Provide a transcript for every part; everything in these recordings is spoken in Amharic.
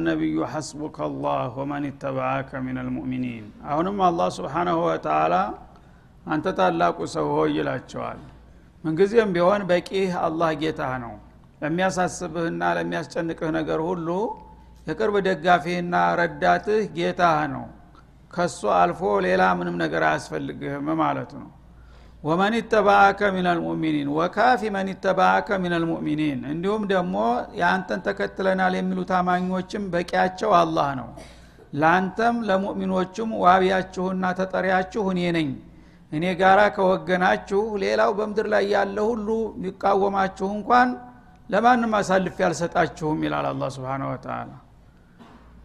ነቢዩ ሐስቡከ አላህ ወመን ተበአከ ምን ልሙእሚኒን አሁንም አላህ ስብሓናሁ ወተላ አንተ ታላቁ ሰው ሆይ ይላቸዋል። ምንጊዜም ቢሆን በቂህ አላህ ጌታህ ነው። ለሚያሳስብህና ለሚያስጨንቅህ ነገር ሁሉ የቅርብ ደጋፊህና ረዳትህ ጌታህ ነው። ከሱ አልፎ ሌላ ምንም ነገር አያስፈልግህም ማለቱ ነው ወመን ተባአከ ምን አልሙእሚኒን ወካፊ መን ተባአከ ምን አልሙእሚኒን እንዲሁም ደግሞ የአንተን ተከትለናል የሚሉ ታማኞችም በቂያቸው አላህ ነው። ለአንተም ለሙእሚኖቹም ዋቢያችሁና ተጠሪያችሁ እኔ ነኝ። እኔ ጋራ ከወገናችሁ ሌላው በምድር ላይ ያለ ሁሉ ሊቃወማችሁ እንኳን ለማንም አሳልፍ ያልሰጣችሁም ይላል አላ ስብን ወተላ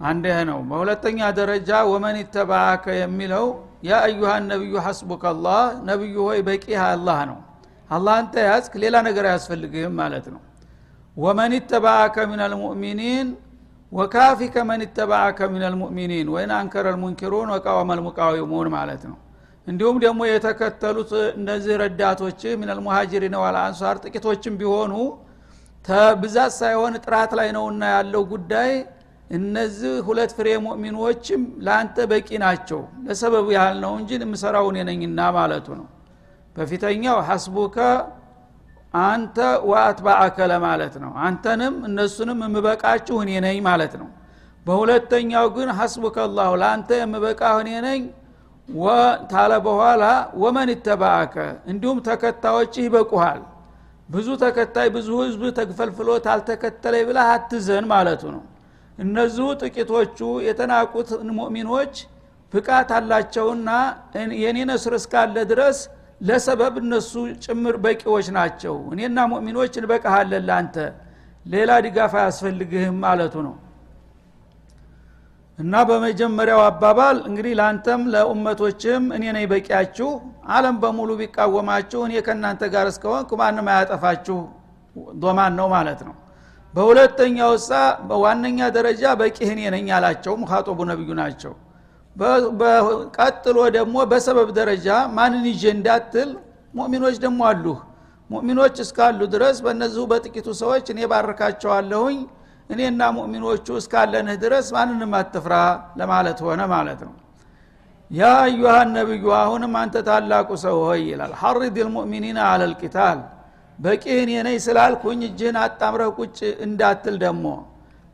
አንድ ነው። በሁለተኛ ደረጃ ወመን ተባአከ የሚለው ያ አዩሃ ነቢዩ ሐስቡከ አላህ ነቢዩ ሆይ በቂህ አላህ ነው። አላህ አንተ ያዝክ ሌላ ነገር አያስፈልግህም ማለት ነው። ወመን ተባአከ ምን አልሙእሚኒን ወካፊከ መን ተባአከ ምን አልሙእሚኒን ወይን አንከረ ልሙንኪሩን ወቃወመ ልሙቃዊሙን ማለት ነው። እንዲሁም ደግሞ የተከተሉት እነዚህ ረዳቶች ምን አልሙሃጅሪን ወልአንሷር ጥቂቶችም ቢሆኑ ተብዛት ሳይሆን ጥራት ላይ ነውና ያለው ጉዳይ እነዚህ ሁለት ፍሬ ሙእሚኖችም ለአንተ በቂ ናቸው። ለሰበቡ ያህል ነው እንጂ የምሰራውን የነኝና ማለቱ ነው። በፊተኛው ሐስቡከ አንተ ወአትባአከ ለማለት ነው። አንተንም እነሱንም የምበቃችሁ እኔ ነኝ ማለት ነው። በሁለተኛው ግን ሐስቡከ አላሁ ለአንተ የምበቃ እኔ ነኝ። ታለ በኋላ ወመን ይተባአከ እንዲሁም ተከታዮችህ ይበቁሃል። ብዙ ተከታይ ብዙ ህዝብ ተግፈልፍሎ ታልተከተለ ብለህ አትዘን ማለቱ ነው እነዚሁ ጥቂቶቹ የተናቁት ሙእሚኖች ብቃት አላቸውና የኔ ነስር እስካለ ድረስ ለሰበብ እነሱ ጭምር በቂዎች ናቸው። እኔና ሙእሚኖች እንበቃሃለን ለአንተ ሌላ ድጋፍ አያስፈልግህም ማለቱ ነው። እና በመጀመሪያው አባባል እንግዲህ ለአንተም ለኡመቶችም እኔ ነኝ በቂያችሁ አለም በሙሉ ቢቃወማችሁ እኔ ከእናንተ ጋር እስከሆንኩ ማንም አያጠፋችሁ። ዶማን ነው ማለት ነው በሁለተኛው ሳ በዋነኛ ደረጃ በቂህ እኔ ነኝ አላቸው ሙኻጦቡ ነቢዩ ናቸው። ቀጥሎ ደግሞ በሰበብ ደረጃ ማንን ይዤ እንዳትል ሙእሚኖች ደግሞ አሉህ ሙእሚኖች እስካሉ ድረስ በእነዚሁ በጥቂቱ ሰዎች እኔ ባርካቸዋለሁኝ እኔና ሙእሚኖቹ እስካለንህ ድረስ ማንንም አትፍራ ለማለት ሆነ ማለት ነው። ያ አዩሃ ነቢዩ አሁንም አንተ ታላቁ ሰው ሆይ ይላል። ሐሪድ ልሙእሚኒን አለ ልቂታል በቂህን የነይ ስላልኩኝ እጅህን አጣምረህ ቁጭ እንዳትል ደግሞ።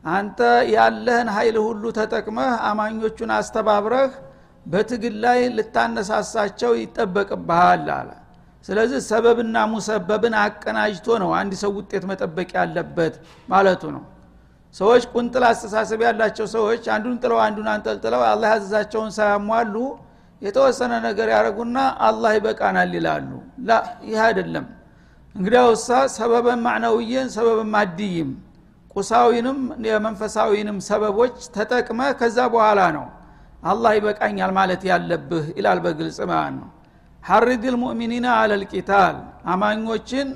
አንተ ያለህን ኃይል ሁሉ ተጠቅመህ አማኞቹን አስተባብረህ በትግል ላይ ልታነሳሳቸው ይጠበቅብሃል አለ። ስለዚህ ሰበብና ሙሰበብን አቀናጅቶ ነው አንድ ሰው ውጤት መጠበቅ ያለበት ማለቱ ነው። ሰዎች ቁንጥል አስተሳሰብ ያላቸው ሰዎች አንዱን ጥለው አንዱን አንጠልጥለው አላህ ያዘዛቸውን ሳያሟሉ የተወሰነ ነገር ያደረጉና አላህ ይበቃናል ይላሉ። ላ ይህ አይደለም እንግዲያውሳ ሰበበን ማዕነውይን ሰበበን ማድይም ቁሳዊንም የመንፈሳዊንም ሰበቦች ተጠቅመ ከዛ በኋላ ነው። አላህ ይበቃኛል ማለት ያለብህ ይላል በግልጽ ማለት ነው። ሐሪድ ልሙእሚኒና አለልቂታል አማኞችን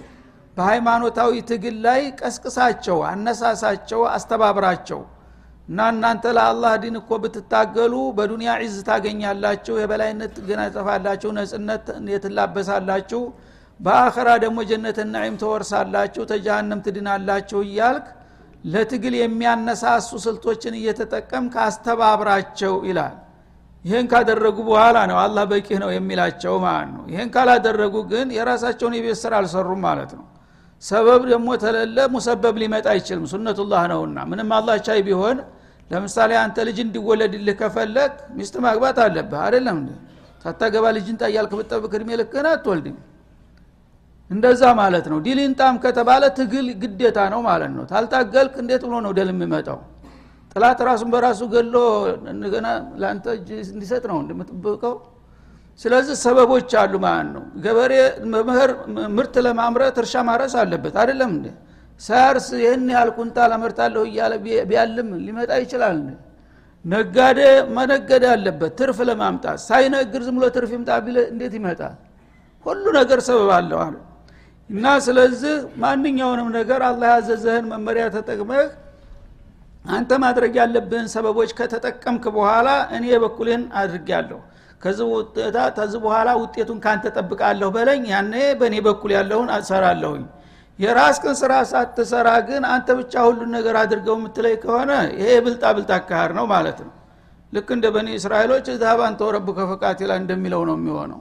በሃይማኖታዊ ትግል ላይ ቀስቅሳቸው አነሳሳቸው አስተባብራቸው። እና እናንተ ለአላህ ዲን እኮ ብትታገሉ በዱንያ ዒዝ ታገኛላችሁ የበላይነት ገና ጠፋላችሁ ነጽነት የትላበሳላችሁ በአኸራ ደግሞ ጀነት ናዒም ተወርሳላችሁ ተጃሃንም ትድናላችሁ እያልክ ለትግል የሚያነሳሱ ስልቶችን እየተጠቀም ካስተባብራቸው ይላል። ይህን ካደረጉ በኋላ ነው አላህ በቂህ ነው የሚላቸው ማለት ነው። ይህን ካላደረጉ ግን የራሳቸውን የቤት ስራ አልሰሩም ማለት ነው። ሰበብ ደግሞ ተለለ ሙሰበብ ሊመጣ አይችልም። ሱነቱላህ ነውና ምንም አላህ ቻይ ቢሆን ለምሳሌ አንተ ልጅ እንዲወለድልህ ከፈለግ ሚስት ማግባት አለብህ አይደለም ሳታገባ ልጅ አምጣ እያልክ ብጠብቅ እድሜ ልክህን አትወልድም እንደዛ ማለት ነው። ዲል ይምጣም ከተባለ ትግል ግዴታ ነው ማለት ነው። ታልታገልክ እንዴት ብሎ ነው ደል የሚመጣው? ጥላት ራሱን በራሱ ገሎ እንደገና ለአንተ እጅ እንዲሰጥ ነው እንደምትጠብቀው ስለዚህ ሰበቦች አሉ ማለት ነው። ገበሬ መምህር ምርት ለማምረት እርሻ ማረስ አለበት። አይደለም እንዴ? ሳያርስ ይህን ያህል ኩንታል አመርታለሁ እያለ ቢያልም ሊመጣ ይችላል ነጋዴ መነገድ አለበት። ትርፍ ለማምጣት ሳይነግር ዝም ብሎ ትርፍ ይምጣ ቢለ እንዴት ይመጣል? ሁሉ ነገር ሰበብ አለው አለ እና ስለዚህ ማንኛውንም ነገር አላህ ያዘዘህን መመሪያ ተጠቅመህ አንተ ማድረግ ያለብህን ሰበቦች ከተጠቀምክ በኋላ እኔ የበኩልህን አድርጌያለሁ። ከዚህ በኋላ ውጤቱን ካንተ ጠብቃለሁ በለኝ ያኔ በእኔ በኩል ያለውን አሰራለሁኝ የራስክን ስራ ሳትሰራ ግን አንተ ብቻ ሁሉን ነገር አድርገው የምትለይ ከሆነ ይሄ ብልጣ ብልጣ አካሃር ነው ማለት ነው። ልክ እንደ በኒ እስራኤሎች ዛሃብ አንተ ወረቡ ከፈቃቲላ እንደሚለው ነው የሚሆነው።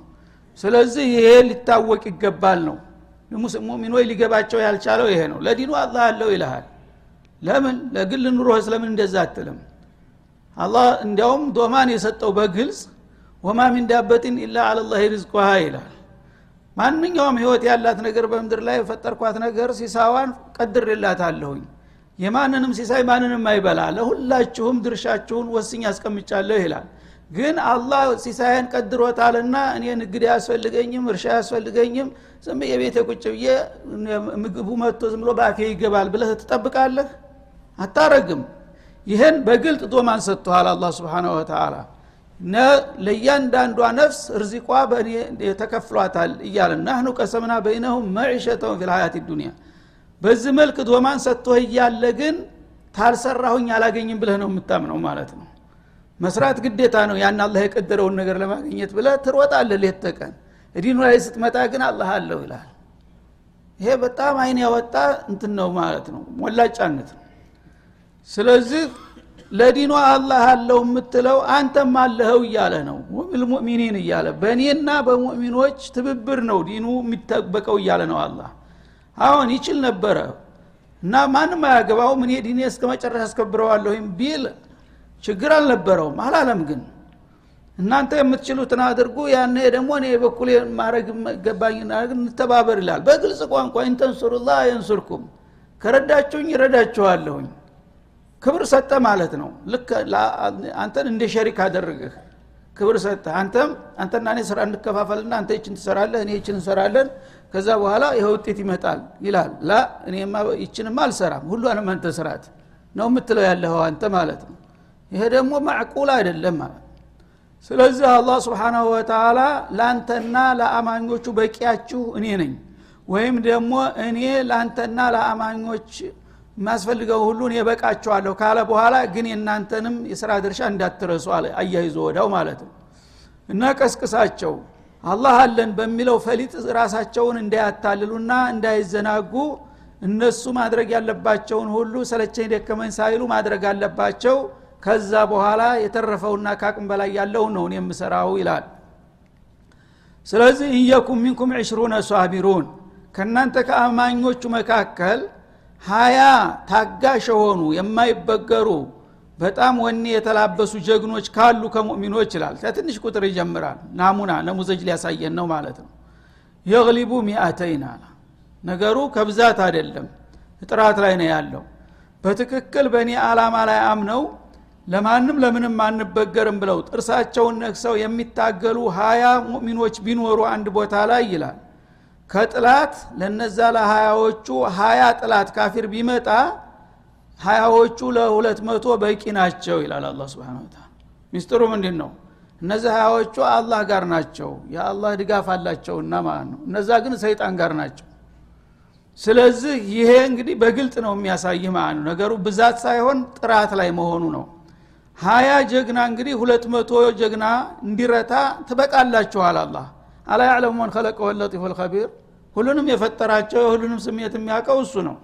ስለዚህ ይሄ ሊታወቅ ይገባል ነው ሙሚኖች ሊገባቸው ያልቻለው ይሄ ነው። ለዲኑ አላህ አለው ይልሃል። ለምን? ለግል ኑሮህ ስለምን እንደዛ አትልም? አላህ እንዲያውም ዶማን የሰጠው በግልጽ ወማ ሚን ዳበትን ኢላ አለላህ ሪዝቁሃ ይላል ማንኛውም ህይወት ያላት ነገር በምድር ላይ የፈጠርኳት ነገር ሲሳዋን ቀድሬላታለሁኝ። የማንንም ሲሳይ ማንንም አይበላ። ለሁላችሁም ድርሻችሁን ወስኝ ያስቀምጫለሁ ይላል ግን አላህ ሲሳይን ቀድሮታልና እኔ ንግድ አያስፈልገኝም እርሻ አያስፈልገኝም ዝም የቤተ ቁጭ ብዬ ምግቡ መጥቶ ዝም ብሎ በአፌ ይገባል ብለህ ትጠብቃለህ? አታረግም። ይህን በግልጥ ዶማን ሰጥተዋል አላ ስብን ወተላ ለእያንዳንዷ ነፍስ እርዚቋ ተከፍሏታል እያለ ናህኑ ቀሰምና በይነሁም መዕሸተውን ፊ ልሀያት ዱኒያ በዚህ መልክ ዶማን ሰጥቶህ እያለ ግን ታልሰራሁኝ አላገኝም ብለህ ነው የምታምነው ማለት ነው መስራት ግዴታ ነው ያን አላህ የቀደረውን ነገር ለማግኘት ብለህ ትሮጣለህ ሌት ተቀን። እዲኑ ላይ ስትመጣ ግን አላህ አለው ይላል። ይሄ በጣም አይን ያወጣ እንትን ነው ማለት ነው ሞላጫነት ነው። ስለዚህ ለዲኑ አላህ አለው የምትለው አንተም አለኸው እያለ ነው ልሙእሚኒን እያለ በእኔና በሙእሚኖች ትብብር ነው ዲኑ የሚጠበቀው እያለ ነው አላህ። አሁን ይችል ነበረ እና ማንም አያገባውም እኔ ዲኔ እስከ መጨረሻ አስከብረዋለሁም ቢል ችግር አልነበረውም። አላለም ግን። እናንተ የምትችሉትን አድርጉ ያነ ደግሞ እኔ በኩል ማድረግ ገባኝ እንተባበር ይላል። በግልጽ ቋንቋ ኢንተንሱሩላህ የንሱርኩም ከረዳችሁኝ ይረዳችኋለሁኝ ክብር ሰጠ ማለት ነው። ልክ አንተን እንደ ሸሪክ አደረግህ። ክብር ሰጠ። አንተም አንተና እኔ ስራ እንከፋፈልና አንተ ይችን ትሰራለህ እኔ ይችን እንሰራለን ከዛ በኋላ ይህ ውጤት ይመጣል ይላል። ላ እኔማ ይችንማ አልሰራም ሁሏንም አንተ ስራት ነው የምትለው ያለኸው አንተ ማለት ነው ይሄ ደግሞ ማዕቁል አይደለም ማለት ስለዚህ አላህ ስብሓናሁ ወተላ ለአንተና ለአማኞቹ በቂያችሁ እኔ ነኝ ወይም ደግሞ እኔ ለአንተና ለአማኞች የሚያስፈልገው ሁሉ እኔ በቃችኋለሁ ካለ በኋላ ግን የእናንተንም የስራ ድርሻ እንዳትረሱ አለ አያይዞ ወዳው ማለት ነው። እና ቀስቅሳቸው አላህ አለን በሚለው ፈሊጥ ራሳቸውን እንዳያታልሉና እንዳይዘናጉ እነሱ ማድረግ ያለባቸውን ሁሉ ሰለቸኝ ደከመኝ ሳይሉ ማድረግ አለባቸው ከዛ በኋላ የተረፈውና ካቅም በላይ ያለውን ነው የምሰራው ይላል። ስለዚህ እየኩም ሚንኩም ዕሽሩነ ሷቢሩን ከእናንተ ከአማኞቹ መካከል ሀያ ታጋሽ የሆኑ የማይበገሩ በጣም ወኔ የተላበሱ ጀግኖች ካሉ ከሙእሚኖች ይላል። ከትንሽ ቁጥር ይጀምራል። ናሙና ነሙዘጅ ሊያሳየን ነው ማለት ነው። የግሊቡ ሚአተይን ነገሩ ከብዛት አይደለም ጥራት ላይ ነው ያለው። በትክክል በእኔ አላማ ላይ አምነው ለማንም ለምንም አንበገርም ብለው ጥርሳቸውን ነክሰው የሚታገሉ ሀያ ሙእሚኖች ቢኖሩ አንድ ቦታ ላይ ይላል። ከጥላት ለነዛ ለሀያዎቹ ሀያ ጥላት ካፊር ቢመጣ ሀያዎቹ ለሁለት መቶ በቂ ናቸው ይላል አላ ስብን ታላ ሚስጥሩ ምንድን ነው እነዚህ ሀያዎቹ አላህ ጋር ናቸው። የአላህ ድጋፍ አላቸውና ማለት ነው። እነዛ ግን ሰይጣን ጋር ናቸው። ስለዚህ ይሄ እንግዲህ በግልጥ ነው የሚያሳይህ ማለት ነው። ነገሩ ብዛት ሳይሆን ጥራት ላይ መሆኑ ነው ሀያ ጀግና እንግዲህ ሁለት መቶ ጀግና እንዲረታ ትበቃላችኋል አላህ። አላ ያዕለሙ መን ከለቀ ወለጢፉ ልከቢር ሁሉንም የፈጠራቸው ሁሉንም ስሜት የሚያውቀው እሱ ነው።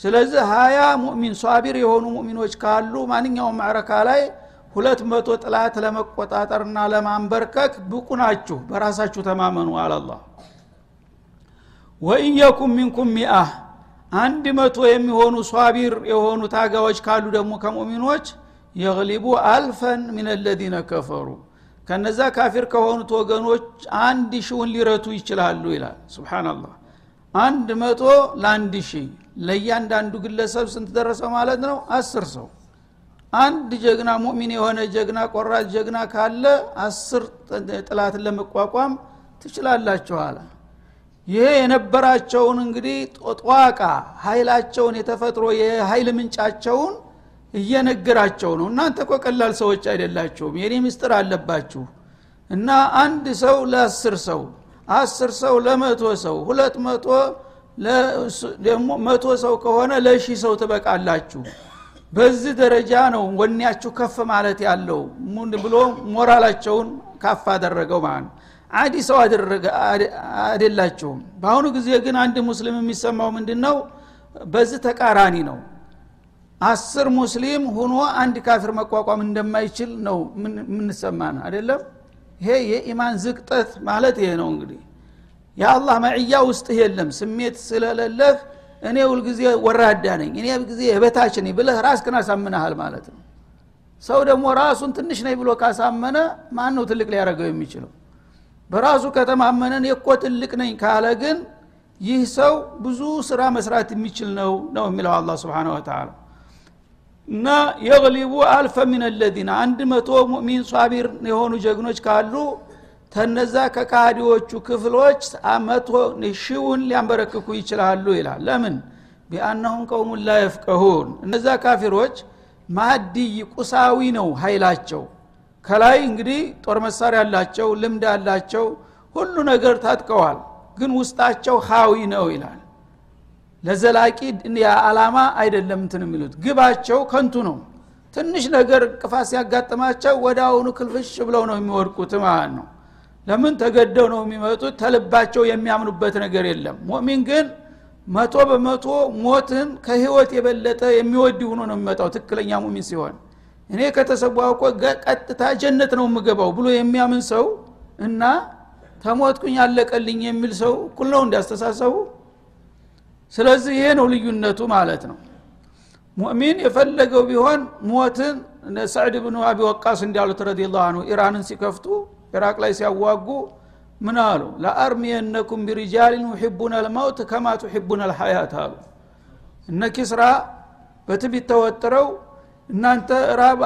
ስለዚህ ሀያ ሙእሚን ሷቢር የሆኑ ሙእሚኖች ካሉ ማንኛውም ማዕረካ ላይ ሁለት መቶ ጥላት ለመቆጣጠርና ለማንበርከክ ብቁ ናችሁ። በራሳችሁ ተማመኑ አላላህ ወኢየኩም ሚንኩም ሚአህ። አንድ መቶ የሚሆኑ ሷቢር የሆኑ ታጋዎች ካሉ ደግሞ ከሙእሚኖች የግሊቡ አልፈን ምን ለዚነ ከፈሩ። ከነዛ ካፊር ከሆኑት ወገኖች አንድ ሺውን ሊረቱ ይችላሉ ይላል። ስብናላህ አንድ መቶ ለአንድ ሺህ ለእያንዳንዱ ግለሰብ ስንት ደረሰ ማለት ነው? አስር ሰው። አንድ ጀግና ሙእሚን የሆነ ጀግና ቆራጥ ጀግና ካለ አስር ጥላትን ለመቋቋም ትችላላችሁ አለ። ይሄ የነበራቸውን እንግዲህ ጧቃ ኃይላቸውን የተፈጥሮ የኃይል ምንጫቸውን እየነገራቸው ነው። እናንተ እኮ ቀላል ሰዎች አይደላችሁም። የኔ ምስጥር አለባችሁ። እና አንድ ሰው ለአስር ሰው አስር ሰው ለመቶ ሰው ሁለት መቶ ደግሞ መቶ ሰው ከሆነ ለሺህ ሰው ትበቃላችሁ። በዚህ ደረጃ ነው ወኔያችሁ ከፍ ማለት ያለው። ብሎ ሞራላቸውን ካፍ አደረገው ማለት አዲ ሰው አይደላችሁም። በአሁኑ ጊዜ ግን አንድ ሙስሊም የሚሰማው ምንድን ነው በዚህ ተቃራኒ ነው አስር ሙስሊም ሁኖ አንድ ካፊር መቋቋም እንደማይችል ነው የምንሰማን አይደለም? ይሄ የኢማን ዝቅጠት ማለት ይሄ ነው እንግዲህ። የአላህ መዕያ ውስጥ የለም። ስሜት ስለሌለህ እኔ ሁልጊዜ ወራዳ ነኝ እኔ ጊዜ የበታች ነኝ ብለህ ራስክን አሳምናሃል ማለት ነው። ሰው ደግሞ ራሱን ትንሽ ነኝ ብሎ ካሳመነ ማን ነው ትልቅ ሊያደረገው የሚችለው? በራሱ ከተማመነን የኮ ትልቅ ነኝ ካለ ግን ይህ ሰው ብዙ ስራ መስራት የሚችል ነው ነው የሚለው አላ ስብን ወተላ እና የግሊቡ አልፈ ምን ለዚነ አንድ መቶ ሙእሚን ሷቢር የሆኑ ጀግኖች ካሉ ተነዛ ከካዲዎቹ ክፍሎች መቶ ሺውን ሊያንበረክኩ ይችላሉ ይላል። ለምን? ቢአነሁም ቀውሙን ላ የፍቀሁን። እነዛ ካፊሮች ማዲይ ቁሳዊ ነው ኃይላቸው። ከላይ እንግዲህ ጦር መሳሪያ አላቸው ልምድ አላቸው ሁሉ ነገር ታጥቀዋል። ግን ውስጣቸው ሀዊ ነው ይላል ለዘላቂ አላማ አይደለም እንትን የሚሉት። ግባቸው ከንቱ ነው። ትንሽ ነገር ቅፋት ሲያጋጥማቸው ወደ አሁኑ ክልፍሽ ብለው ነው የሚወድቁት ማለት ነው። ለምን ተገደው ነው የሚመጡት? ተልባቸው የሚያምኑበት ነገር የለም። ሙእሚን ግን መቶ በመቶ ሞትን ከህይወት የበለጠ የሚወድ ሆኖ ነው የሚመጣው። ትክክለኛ ሙሚን ሲሆን እኔ ከተሰዋው እኮ ቀጥታ ጀነት ነው የምገባው ብሎ የሚያምን ሰው እና ተሞትኩኝ አለቀልኝ የሚል ሰው እኩል ነው እንዲያስተሳሰቡ ስለዚህ ይሄ ነው ልዩነቱ ማለት ነው። ሙእሚን የፈለገው ቢሆን ሞትን ሰዕድ ብኑ አቢ ወቃስ እንዲያሉት ረዲ ላሁ አንሁ ኢራንን ሲከፍቱ ኢራቅ ላይ ሲያዋጉ ምን አሉ? ለአርሚየነኩም ቢሪጃሊን ዩሕቡነ ልመውት ከማ ቱሕቡነ ልሐያት አሉ። እነ ኪስራ በትቢት ተወጥረው እናንተ ራብ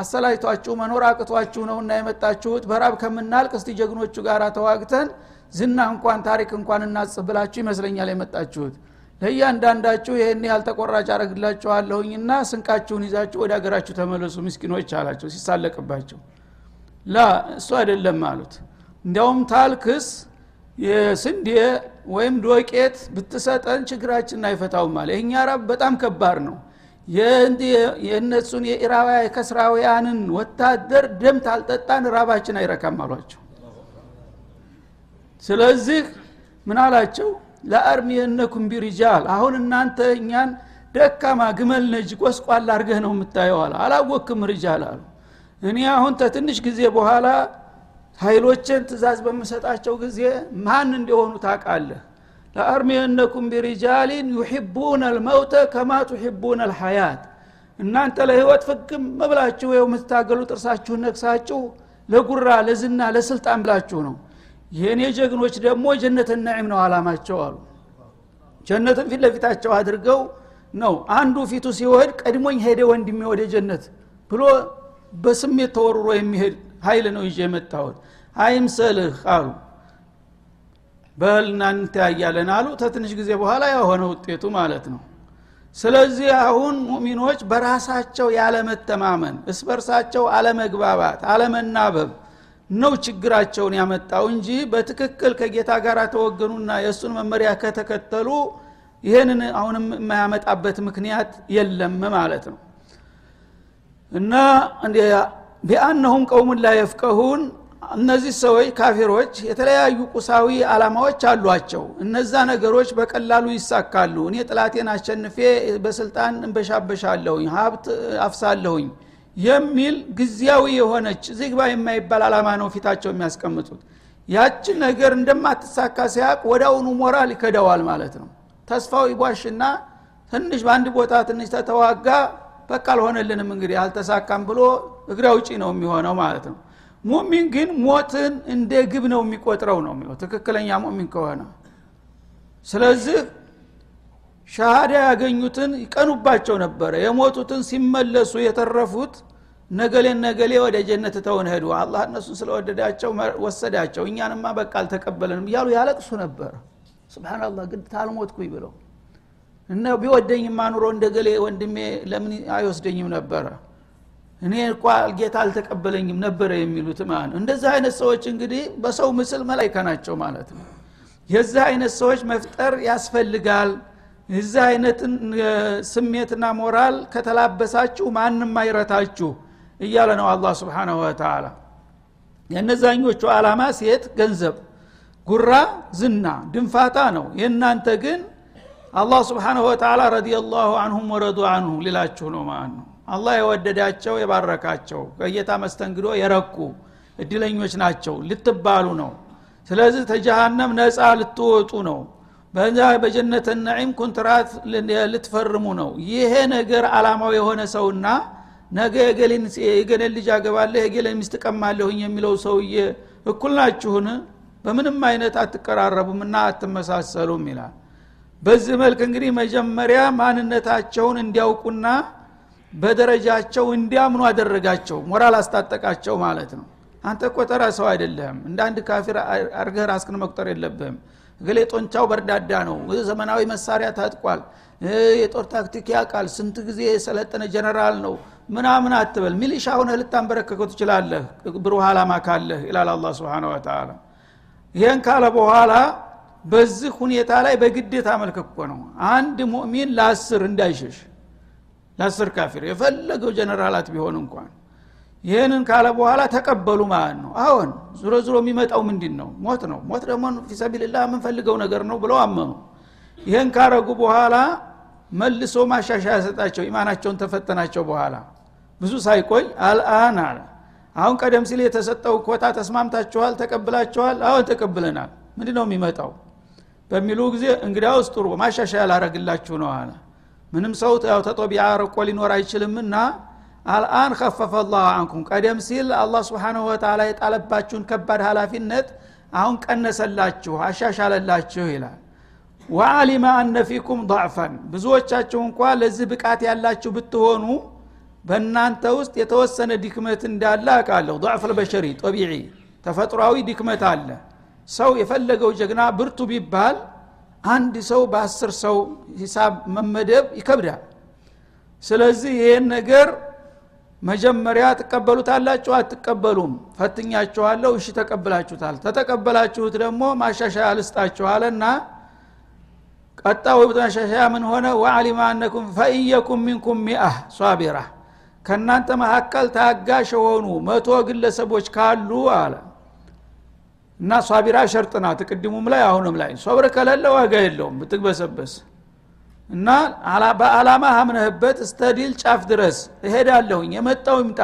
አሰላጅቷችሁ መኖር አቅቷችሁ ነውና የመጣችሁት። በራብ ከምናልቅ እስቲ ጀግኖቹ ጋር ተዋግተን ዝና እንኳን ታሪክ እንኳን እናጽፍ ብላችሁ ይመስለኛል የመጣችሁት። ለእያንዳንዳችሁ ይህን ያህል ተቆራጭ አረግላችኋለሁኝና ስንቃችሁን ይዛችሁ ወደ ሀገራችሁ ተመለሱ ምስኪኖች አላቸው ሲሳለቅባቸው። ላ እሱ አይደለም አሉት። እንዲያውም ታልክስ የስንዴ ወይም ዶቄት ብትሰጠን ችግራችን አይፈታውም አለ። ይህኛ ራብ በጣም ከባድ ነው የእነሱን የኢራውያ የከስራውያንን ወታደር ደም ታልጠጣን ራባችን አይረካም አሏቸው። ስለዚህ ምን አላቸው? ለአርሚየነኩም ቢሪጃል አሁን እናንተ እኛን ደካማ ግመል ነጅ ቆስቋላ አርገህ ነው የምታየው አለ። አላወክም ሪጃል አሉ። እኔ አሁን ተትንሽ ጊዜ በኋላ ኃይሎችን ትእዛዝ በምሰጣቸው ጊዜ ማን እንደሆኑ ታቃለህ ለአርሚየነኩም ቢሪጃሊን ዩሕቡነ ልመውተ ከማ ቱሕቡነ ልሐያት እናንተ ለህይወት ፍግም መብላችሁ ይው የምትታገሉ ጥርሳችሁን ነክሳችሁ ለጉራ ለዝና ለስልጣን ብላችሁ ነው። የእኔ ጀግኖች ደግሞ ጀነት ነዒም ነው አላማቸው አሉ። ጀነትን ፊት ለፊታቸው አድርገው ነው አንዱ ፊቱ ሲወድ ቀድሞኝ ሄደ ወንድሜ ወደ ጀነት ብሎ በስሜት ተወርሮ የሚሄድ ኃይል ነው ይዤ የመጣሁት። አይምሰልህ አሉ በህልና እንተያያለን አሉ። ተትንሽ ጊዜ በኋላ የሆነ ውጤቱ ማለት ነው። ስለዚህ አሁን ሙሚኖች በራሳቸው ያለመተማመን እስበርሳቸው አለመግባባት አለመናበብ ነው ችግራቸውን ያመጣው እንጂ በትክክል ከጌታ ጋር ተወገኑና የእሱን መመሪያ ከተከተሉ ይህንን አሁንም የማያመጣበት ምክንያት የለም ማለት ነው። እና ቢአነሁም ቀውሙን ላይ የፍቀሁን እነዚህ ሰዎች ካፊሮች የተለያዩ ቁሳዊ አላማዎች አሏቸው። እነዛ ነገሮች በቀላሉ ይሳካሉ። እኔ ጥላቴን አሸንፌ በስልጣን እንበሻበሻለሁኝ ሀብት አፍሳለሁኝ የሚል ጊዜያዊ የሆነች ዝግባ የማይባል አላማ ነው ፊታቸው የሚያስቀምጡት። ያችን ነገር እንደማትሳካ ሲያቅ ወዳውኑ ሞራል ይከደዋል ማለት ነው። ተስፋው ይቧሽና ትንሽ በአንድ ቦታ ትንሽ ተተዋጋ በቃ አልሆነልንም እንግዲህ አልተሳካም ብሎ እግረ ውጪ ነው የሚሆነው ማለት ነው ሙሚን ግን ሞትን እንደ ግብ ነው የሚቆጥረው ነው ትክክለኛ ሙሚን ከሆነ። ስለዚህ ሻሃዳ ያገኙትን ይቀኑባቸው ነበረ። የሞቱትን ሲመለሱ የተረፉት ነገሌ ነገሌ ወደ ጀነት ተውን ሄዱ። አላህ እነሱን ስለወደዳቸው ወሰዳቸው። እኛንማ በቃ አልተቀበለንም እያሉ ያለቅሱ ነበረ ስብናላህ ግን ታልሞትኩኝ ብለው። እነ ቢወደኝማ ኑሮ እንደገሌ ወንድሜ ለምን አይወስደኝም ነበረ እኔ እንኳ ጌታ አልተቀበለኝም ነበረ የሚሉት ማለት ነው እንደዚህ አይነት ሰዎች እንግዲህ በሰው ምስል መላይካ ናቸው ማለት ነው። የዚህ አይነት ሰዎች መፍጠር ያስፈልጋል። የዚህ አይነትን ስሜትና ሞራል ከተላበሳችሁ ማንም አይረታችሁ እያለ ነው አላህ ስብሓናሁ ወተላ የእነዛኞቹ አላማ ሴት ገንዘብ ጉራ ዝና ድንፋታ ነው። የእናንተ ግን አላህ ስብሓንሁ ወተላ ረዲየላሁ አንሁም ወረዱ አንሁ ሊላችሁ ነው ማለት ነው አላህ የወደዳቸው የባረካቸው ከጌታ መስተንግዶ የረኩ እድለኞች ናቸው ልትባሉ ነው። ስለዚህ ተጀሃነም ነፃ ልትወጡ ነው። በዛ በጀነት ነዒም ኮንትራት ልትፈርሙ ነው። ይሄ ነገር አላማው የሆነ ሰውና ነገ የገሌን ልጅ አገባለህ የገሌን ሚስት ቀማለሁኝ የሚለው ሰውዬ እኩል ናችሁን? በምንም አይነት አትቀራረቡም እና አትመሳሰሉም ይላል። በዚህ መልክ እንግዲህ መጀመሪያ ማንነታቸውን እንዲያውቁና በደረጃቸው እንዲያምኑ አደረጋቸው ሞራል አስታጠቃቸው ማለት ነው። አንተ እኮ ሰው አይደለህም። እንደ አንድ ካፊር አርገህ ራስክን መቁጠር የለብህም። እገሌ ጡንቻው በርዳዳ ነው። ዘመናዊ መሳሪያ ታጥቋል። የጦር ታክቲክ ያውቃል። ስንት ጊዜ የሰለጠነ ጀነራል ነው ምናምን አትበል። ሚሊሻ ሁነ ልታንበረከከው ትችላለህ። ብሩህ አላማ ካለህ ይላል الله سبحانه وتعالى ይህን ካለ በኋላ በዚህ ሁኔታ ላይ በግዴታ መልክ ነው። አንድ ሙእሚን ለአስር እንዳይሸሽ ለአስር ካፊር የፈለገው ጀነራላት ቢሆን እንኳን። ይህንን ካለ በኋላ ተቀበሉ ማለት ነው። አሁን ዙሮ ዙሮ የሚመጣው ምንድን ነው? ሞት ነው። ሞት ደግሞ ፊሰቢልላ የምንፈልገው ነገር ነው ብለው አመኑ። ይህን ካረጉ በኋላ መልሶ ማሻሻያ ሰጣቸው ኢማናቸውን ተፈተናቸው በኋላ። ብዙ ሳይቆይ አልአን አለ። አሁን ቀደም ሲል የተሰጠው ኮታ ተስማምታችኋል ተቀብላችኋል አሁን ተቀብለናል። ምንድ ነው የሚመጣው? በሚሉ ጊዜ እንግዲያውስ ጥሩ ማሻሻያ ላረግላችሁ ነው አለ ምንም ሰው ያው ተጦቢያ ርቆ ሊኖር አይችልምና አልአን ከፈፈ ላሁ አንኩም። ቀደም ሲል አላህ ስብሓንሁ ወተላ የጣለባችሁን ከባድ ሀላፊነት አሁን ቀነሰላችሁ አሻሻለላችሁ ይላል። ወአሊማ አነ ፊኩም ضዕፈን። ብዙዎቻችሁ እንኳ ለዚህ ብቃት ያላችሁ ብትሆኑ በእናንተ ውስጥ የተወሰነ ድክመት እንዳለ አውቃለሁ። ضዕፍ ልበሸሪ ጦቢዒ ተፈጥሯዊ ድክመት አለ። ሰው የፈለገው ጀግና ብርቱ ቢባል አንድ ሰው በአስር ሰው ሂሳብ መመደብ ይከብዳል። ስለዚህ ይህን ነገር መጀመሪያ ትቀበሉታላችሁ አትቀበሉም? ፈትኛችኋለሁ እሺ ተቀብላችሁታል። ተተቀበላችሁት ደግሞ ማሻሻያ ልስጣችኋለና ቀጣው ማሻሻያ ምን ሆነ? ወአሊማ አነኩም ፈኢየኩም ሚንኩም ሚአህ ሷቢራ ከእናንተ መካከል ታጋሽ የሆኑ መቶ ግለሰቦች ካሉ አለ እና صابرة شرط ናት። ቅድሙም ላይ አሁንም ላይ صبر ከሌለ ዋጋ የለውም። ብትግበሰበስ እና በአላማ አምነህበት እስተ ዲል ጫፍ ድረስ እሄዳለሁኝ የመጣው ይምጣ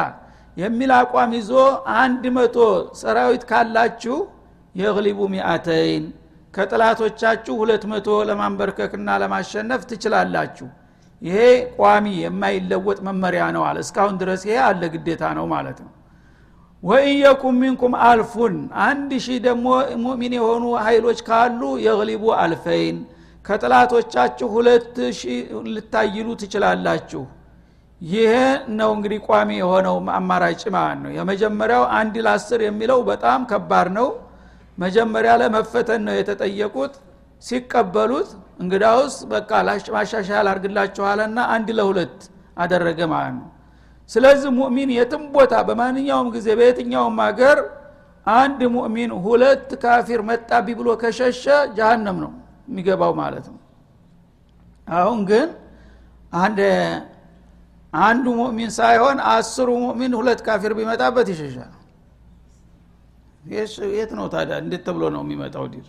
የሚል አቋም ይዞ አንድ መቶ ሰራዊት ካላችሁ يغلبوا مائتين ከጥላቶቻችሁ ሁለት መቶ ለማንበርከክና ለማሸነፍ ትችላላችሁ። ይሄ ቋሚ የማይለወጥ መመሪያ ነው አለ። እስካሁን ድረስ ይሄ አለ ግዴታ ነው ማለት ነው ወኢየኩም ሚንኩም አልፉን አንድ ሺህ ደግሞ ሙእሚን የሆኑ ኃይሎች ካሉ የግሊቡ አልፈይን ከጥላቶቻችሁ ሁለት ሺህ ልታይሉ ትችላላችሁ። ይሄ ነው እንግዲህ ቋሚ የሆነው አማራጭ ማለት ነው። የመጀመሪያው አንድ ለአስር የሚለው በጣም ከባድ ነው። መጀመሪያ ለመፈተን ነው የተጠየቁት። ሲቀበሉት እንግዳውስ በቃ ማሻሻያ ላርግላችኋለና አንድ ለሁለት አደረገ ማለት ነው ስለዚህ ሙእሚን የትም ቦታ በማንኛውም ጊዜ በየትኛውም ሀገር አንድ ሙእሚን ሁለት ካፊር መጣብኝ ብሎ ከሸሸ ጀሃነም ነው የሚገባው ማለት ነው። አሁን ግን አንድ አንዱ ሙእሚን ሳይሆን አስሩ ሙእሚን ሁለት ካፊር ቢመጣበት ይሸሻል። የት ነው ታዲያ? እንዴት ተብሎ ነው የሚመጣው ዲል?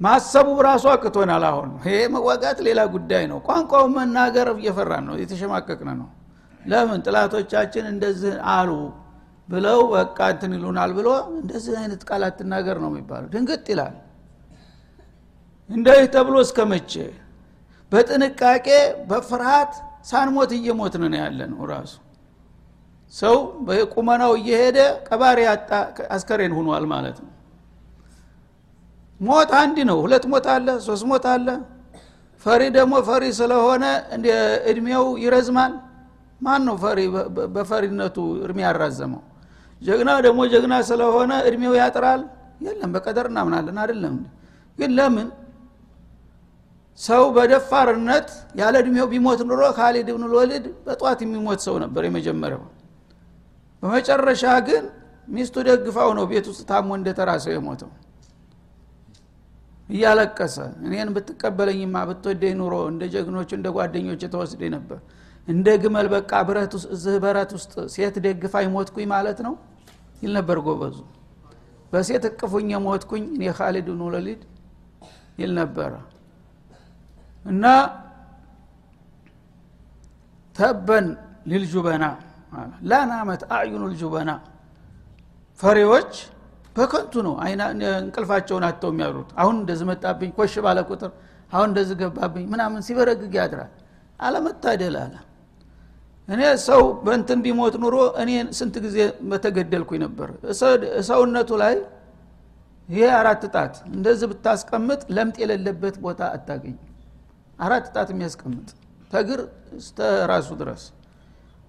ማሰቡ ራሱ አቅቶናል አሁን። ይሄ መዋጋት ሌላ ጉዳይ ነው። ቋንቋው መናገር እየፈራን ነው የተሸማቀቅነ ነው ለምን ጥላቶቻችን እንደዚህ አሉ ብለው በቃ እንትን ይሉናል ብሎ እንደዚህ አይነት ቃላት ትናገር ነው የሚባለው። ድንግጥ ይላል። እንደዚህ ተብሎ እስከ መቼ በጥንቃቄ በፍርሃት ሳንሞት እየሞትን ነው ያለ ነው ራሱ። ሰው በቁመናው እየሄደ ቀባሪ አስከሬን ሁኗል ማለት ነው። ሞት አንድ ነው። ሁለት ሞት አለ ሶስት ሞት አለ። ፈሪ ደግሞ ፈሪ ስለሆነ እድሜው ይረዝማል ማን ነው ፈሪ በፈሪነቱ እድሜ ያራዘመው? ጀግና ደግሞ ጀግና ስለሆነ እድሜው ያጥራል? የለም በቀደር እናምናለን አይደለም? ግን ለምን? ሰው በደፋርነት ያለ እድሜው ቢሞት ኑሮ ካሊድ ብን ልወሊድ በጠዋት የሚሞት ሰው ነበር የመጀመሪያው። በመጨረሻ ግን ሚስቱ ደግፋው ነው ቤት ውስጥ ታሞ እንደተራ ሰው የሞተው። እያለቀሰ እኔን ብትቀበለኝማ ብትወደኝ ኑሮ እንደ ጀግኖች እንደ ጓደኞች ተወስደ ነበር እንደ ግመል በቃ እዚህ ውስጥ ሴት ደግፋኝ ሞትኩኝ ማለት ነው ይል ነበር ጎበዙ። በሴት እቅፉኝ የሞትኩኝ እኔ ካሊድ ብኑ ይል ነበረ እና ተበን ሊልጁበና ላናመት አዕዩኑ ልጁበና ፈሬዎች በከንቱ ነው እንቅልፋቸውን አተው የሚያድሩት። አሁን እንደዚህ መጣብኝ ኮሽ ባለ ቁጥር አሁን እንደዚህ ገባብኝ ምናምን ሲበረግግ ያድራል። አለመታደል አለ እኔ ሰው በንትን ቢሞት ኑሮ እኔ ስንት ጊዜ በተገደልኩኝ ነበር። ሰውነቱ ላይ ይሄ አራት ጣት እንደዚህ ብታስቀምጥ ለምጥ የሌለበት ቦታ አታገኝ አራት ጣት የሚያስቀምጥ ተግር እስተ ራሱ ድረስ።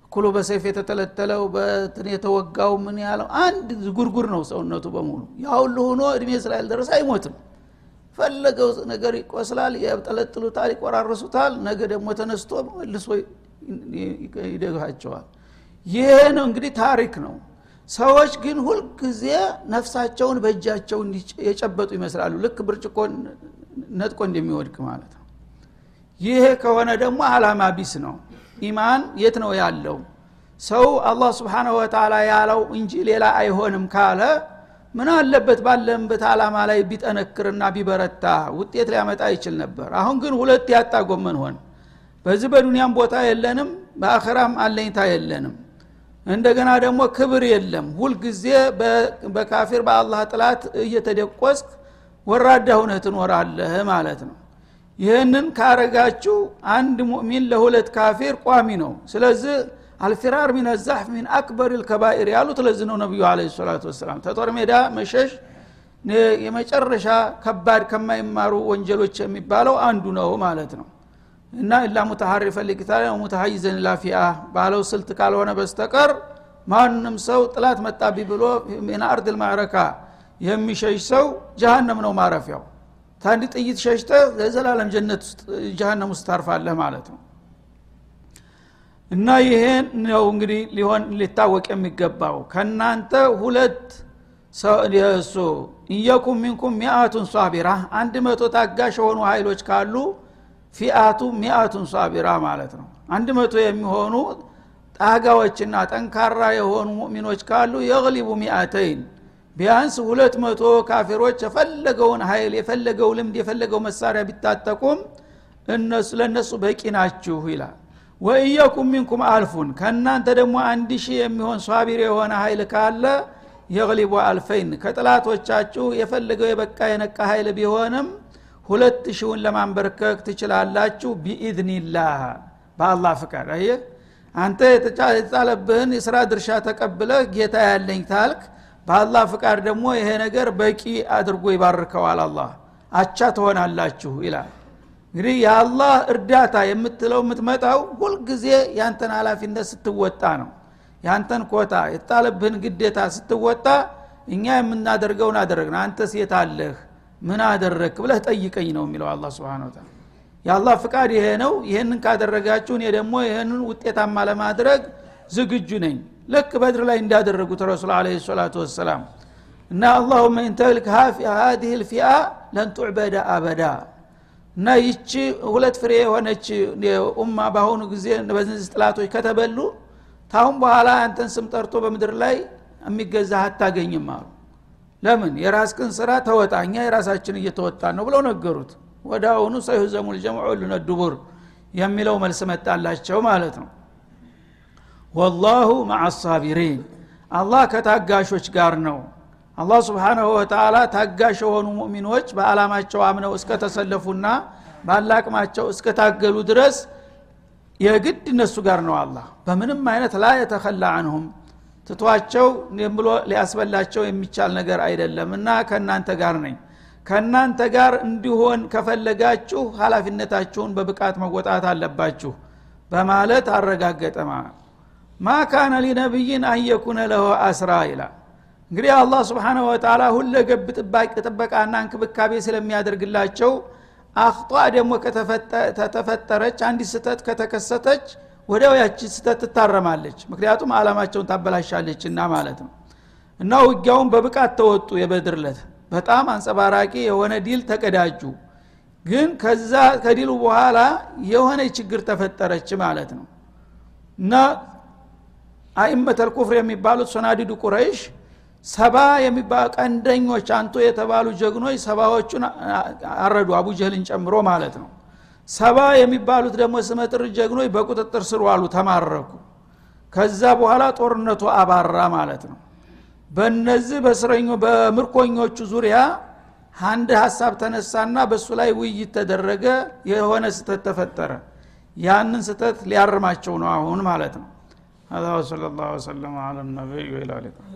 እኩሉ በሰይፍ የተተለተለው በትን የተወጋው ምን ያለው አንድ ጉርጉር ነው ሰውነቱ በሙሉ። ያሁሉ ሆኖ እድሜ ስላልደረሰ አይሞትም። ፈለገው ነገር ይቆስላል ያጠለጥሉታል ይቆራርሱታል ነገ ደግሞ ተነስቶ መልሶ ይደግፋቸዋል። ይሄ ነው እንግዲህ ታሪክ ነው። ሰዎች ግን ሁልጊዜ ነፍሳቸውን በእጃቸው የጨበጡ ይመስላሉ። ልክ ብርጭቆ ነጥቆ እንደሚወድቅ ማለት ነው። ይሄ ከሆነ ደግሞ አላማ ቢስ ነው። ኢማን የት ነው ያለው? ሰው አላህ ስብሓንሁ ወተላ ያለው እንጂ ሌላ አይሆንም ካለ ምን አለበት ባለንበት አላማ ላይ ቢጠነክርና ቢበረታ ውጤት ሊያመጣ ይችል ነበር። አሁን ግን ሁለት ያጣ ጎመን ሆን በዚህ በዱንያም ቦታ የለንም በአኸራም አለኝታ የለንም። እንደገና ደግሞ ክብር የለም። ሁልጊዜ በካፊር በአላህ ጥላት እየተደቆስክ ወራዳ ሁነህ ትኖራለህ ማለት ነው። ይህንን ካረጋችሁ አንድ ሙእሚን ለሁለት ካፊር ቋሚ ነው። ስለዚህ አልፊራር ሚን ዛሕፍ ሚን አክበር ልከባኢር ያሉት ለዚህ ነው ነቢዩ አለ ሰላቱ ወሰላም። ተጦር ሜዳ መሸሽ የመጨረሻ ከባድ ከማይማሩ ወንጀሎች የሚባለው አንዱ ነው ማለት ነው እና ኢላ ሙተሐሪፈ ሊቅታል ሙተሐይዘን ላፊአ ባለው ስልት ካልሆነ በስተቀር ማንም ሰው ጥላት መጣቢ ብሎ ሚን አርድ ልማዕረካ የሚሸሽ ሰው ጀሃነም ነው ማረፊያው። ታንድ ጥይት ሸሽተ ለዘላለም ጀነት ውስጥ ውስጥ ታርፋለህ ማለት ነው። እና ይሄን ነው እንግዲህ ሊሆን ሊታወቅ የሚገባው። ከናንተ ሁለት እሱ እየኩም ሚንኩም ሚአቱን ሷቢራ አንድ መቶ ታጋሽ የሆኑ ኃይሎች ካሉ ፊአቱ ሚአቱን ሷቢራ ማለት ነው። አንድ መቶ የሚሆኑ ጣጋዎችና ጠንካራ የሆኑ ሙእሚኖች ካሉ የግሊቡ ሚአተይን ቢያንስ ሁለት መቶ ካፊሮች የፈለገውን ኃይል የፈለገው ልምድ የፈለገው መሳሪያ ቢታጠቁም እነሱ ለእነሱ በቂ ናችሁ ይላል። ወእየኩም ሚንኩም አልፉን ከእናንተ ደግሞ አንድ ሺህ የሚሆን ሷቢር የሆነ ኃይል ካለ የግሊቡ አልፈይን ከጥላቶቻችሁ የፈለገው የበቃ የነቃ ኃይል ቢሆንም ሁለት ሺውን ለማንበርከክ ትችላላችሁ ቢኢዝኒላህ በአላህ ፍቃድ። አየ? አንተ የተጫለብህን የስራ ድርሻ ተቀብለህ ጌታ ያለኝ ታልክ በአላህ ፍቃድ ደግሞ ይሄ ነገር በቂ አድርጎ ይባርከዋል አላህ። አቻ ትሆናላችሁ ይላል። እንግዲህ የአላህ እርዳታ የምትለው የምትመጣው ሁልጊዜ ያንተን ሀላፊነት ስትወጣ ነው። ያንተን ኮታ የጣለብህን ግዴታ ስትወጣ እኛ የምናደርገውን አደረግን። አንተ ሴት አለህ ምን አደረግ ብለህ ጠይቀኝ ነው የሚለው አላ ስብን ታላ የአላህ ፍቃድ ይሄ ነው። ይህንን ካደረጋችሁ እኔ ደግሞ ይህንን ውጤታማ ለማድረግ ዝግጁ ነኝ። ልክ በድር ላይ እንዳደረጉት ረሱል አለ ሰላቱ ወሰላም እና አላሁመ ኢንተልክ ሀዲህ ልፊአ ለን ቱዕበደ አበዳ። እና ይቺ ሁለት ፍሬ የሆነች ኡማ በአሁኑ ጊዜ በዚህ ጥላቶች ከተበሉ ታሁን በኋላ አንተን ስም ጠርቶ በምድር ላይ የሚገዛ አታገኝም አሉ ለምን? የራስክን ስራ ተወጣ እኛ የራሳችን እየተወጣ ነው ብለው ነገሩት። ወደ አሁኑ ሰይሁዘሙ ልጀምዑ ልነዱቡር የሚለው መልስ መጣላቸው ማለት ነው። ወላሁ ማዓ ሳቢሪን አላህ ከታጋሾች ጋር ነው። አላህ ስብሓናሁ ወተላ ታጋሽ የሆኑ ሙእሚኖች በአላማቸው አምነው እስከተሰለፉና ባላቅማቸው እስከታገሉ ድረስ የግድ እነሱ ጋር ነው አላህ። በምንም አይነት ላ የተከላ አንሁም ትቷቸው ብሎ ሊያስበላቸው የሚቻል ነገር አይደለም እና ከእናንተ ጋር ነኝ። ከእናንተ ጋር እንዲሆን ከፈለጋችሁ ሀላፊነታችሁን በብቃት መወጣት አለባችሁ በማለት አረጋገጠ ማለት ማ ካነ ሊነቢይን አየኩነ ለሆ አስራ ይላል እንግዲህ አላህ ስብሓንሁ ወተላ ሁለገብ ጥበቃና እንክብካቤ ስለሚያደርግላቸው አክጧ ደግሞ ከተፈጠረች አንዲት ስተት ከተከሰተች ወዲያው ያቺ ስተት ትታረማለች። ምክንያቱም አላማቸውን ታበላሻለች እና ማለት ነው። እና ውጊያውን በብቃት ተወጡ የበድር ለት በጣም አንጸባራቂ የሆነ ዲል ተቀዳጁ። ግን ከዛ ከዲሉ በኋላ የሆነ ችግር ተፈጠረች ማለት ነው። እና أئمة الكفر የሚባሉት صناديد قريش ሰባ የሚባሉ ቀንደኞች አንቱ የተባሉ ጀግኖች ሰባዎቹን አረዱ አቡጀህልን ጨምሮ ማለት ነው ሰባ የሚባሉት ደግሞ ስመጥር ጀግኖች በቁጥጥር ስር ዋሉ ተማረኩ ከዛ በኋላ ጦርነቱ አባራ ማለት ነው በነዚህ በስረኞ በምርኮኞቹ ዙሪያ አንድ ሀሳብ ተነሳና በእሱ ላይ ውይይት ተደረገ የሆነ ስተት ተፈጠረ ያንን ስተት ሊያርማቸው ነው አሁን ማለት ነው هذا وصلى الله وسلم على النبي وإلى اللقاء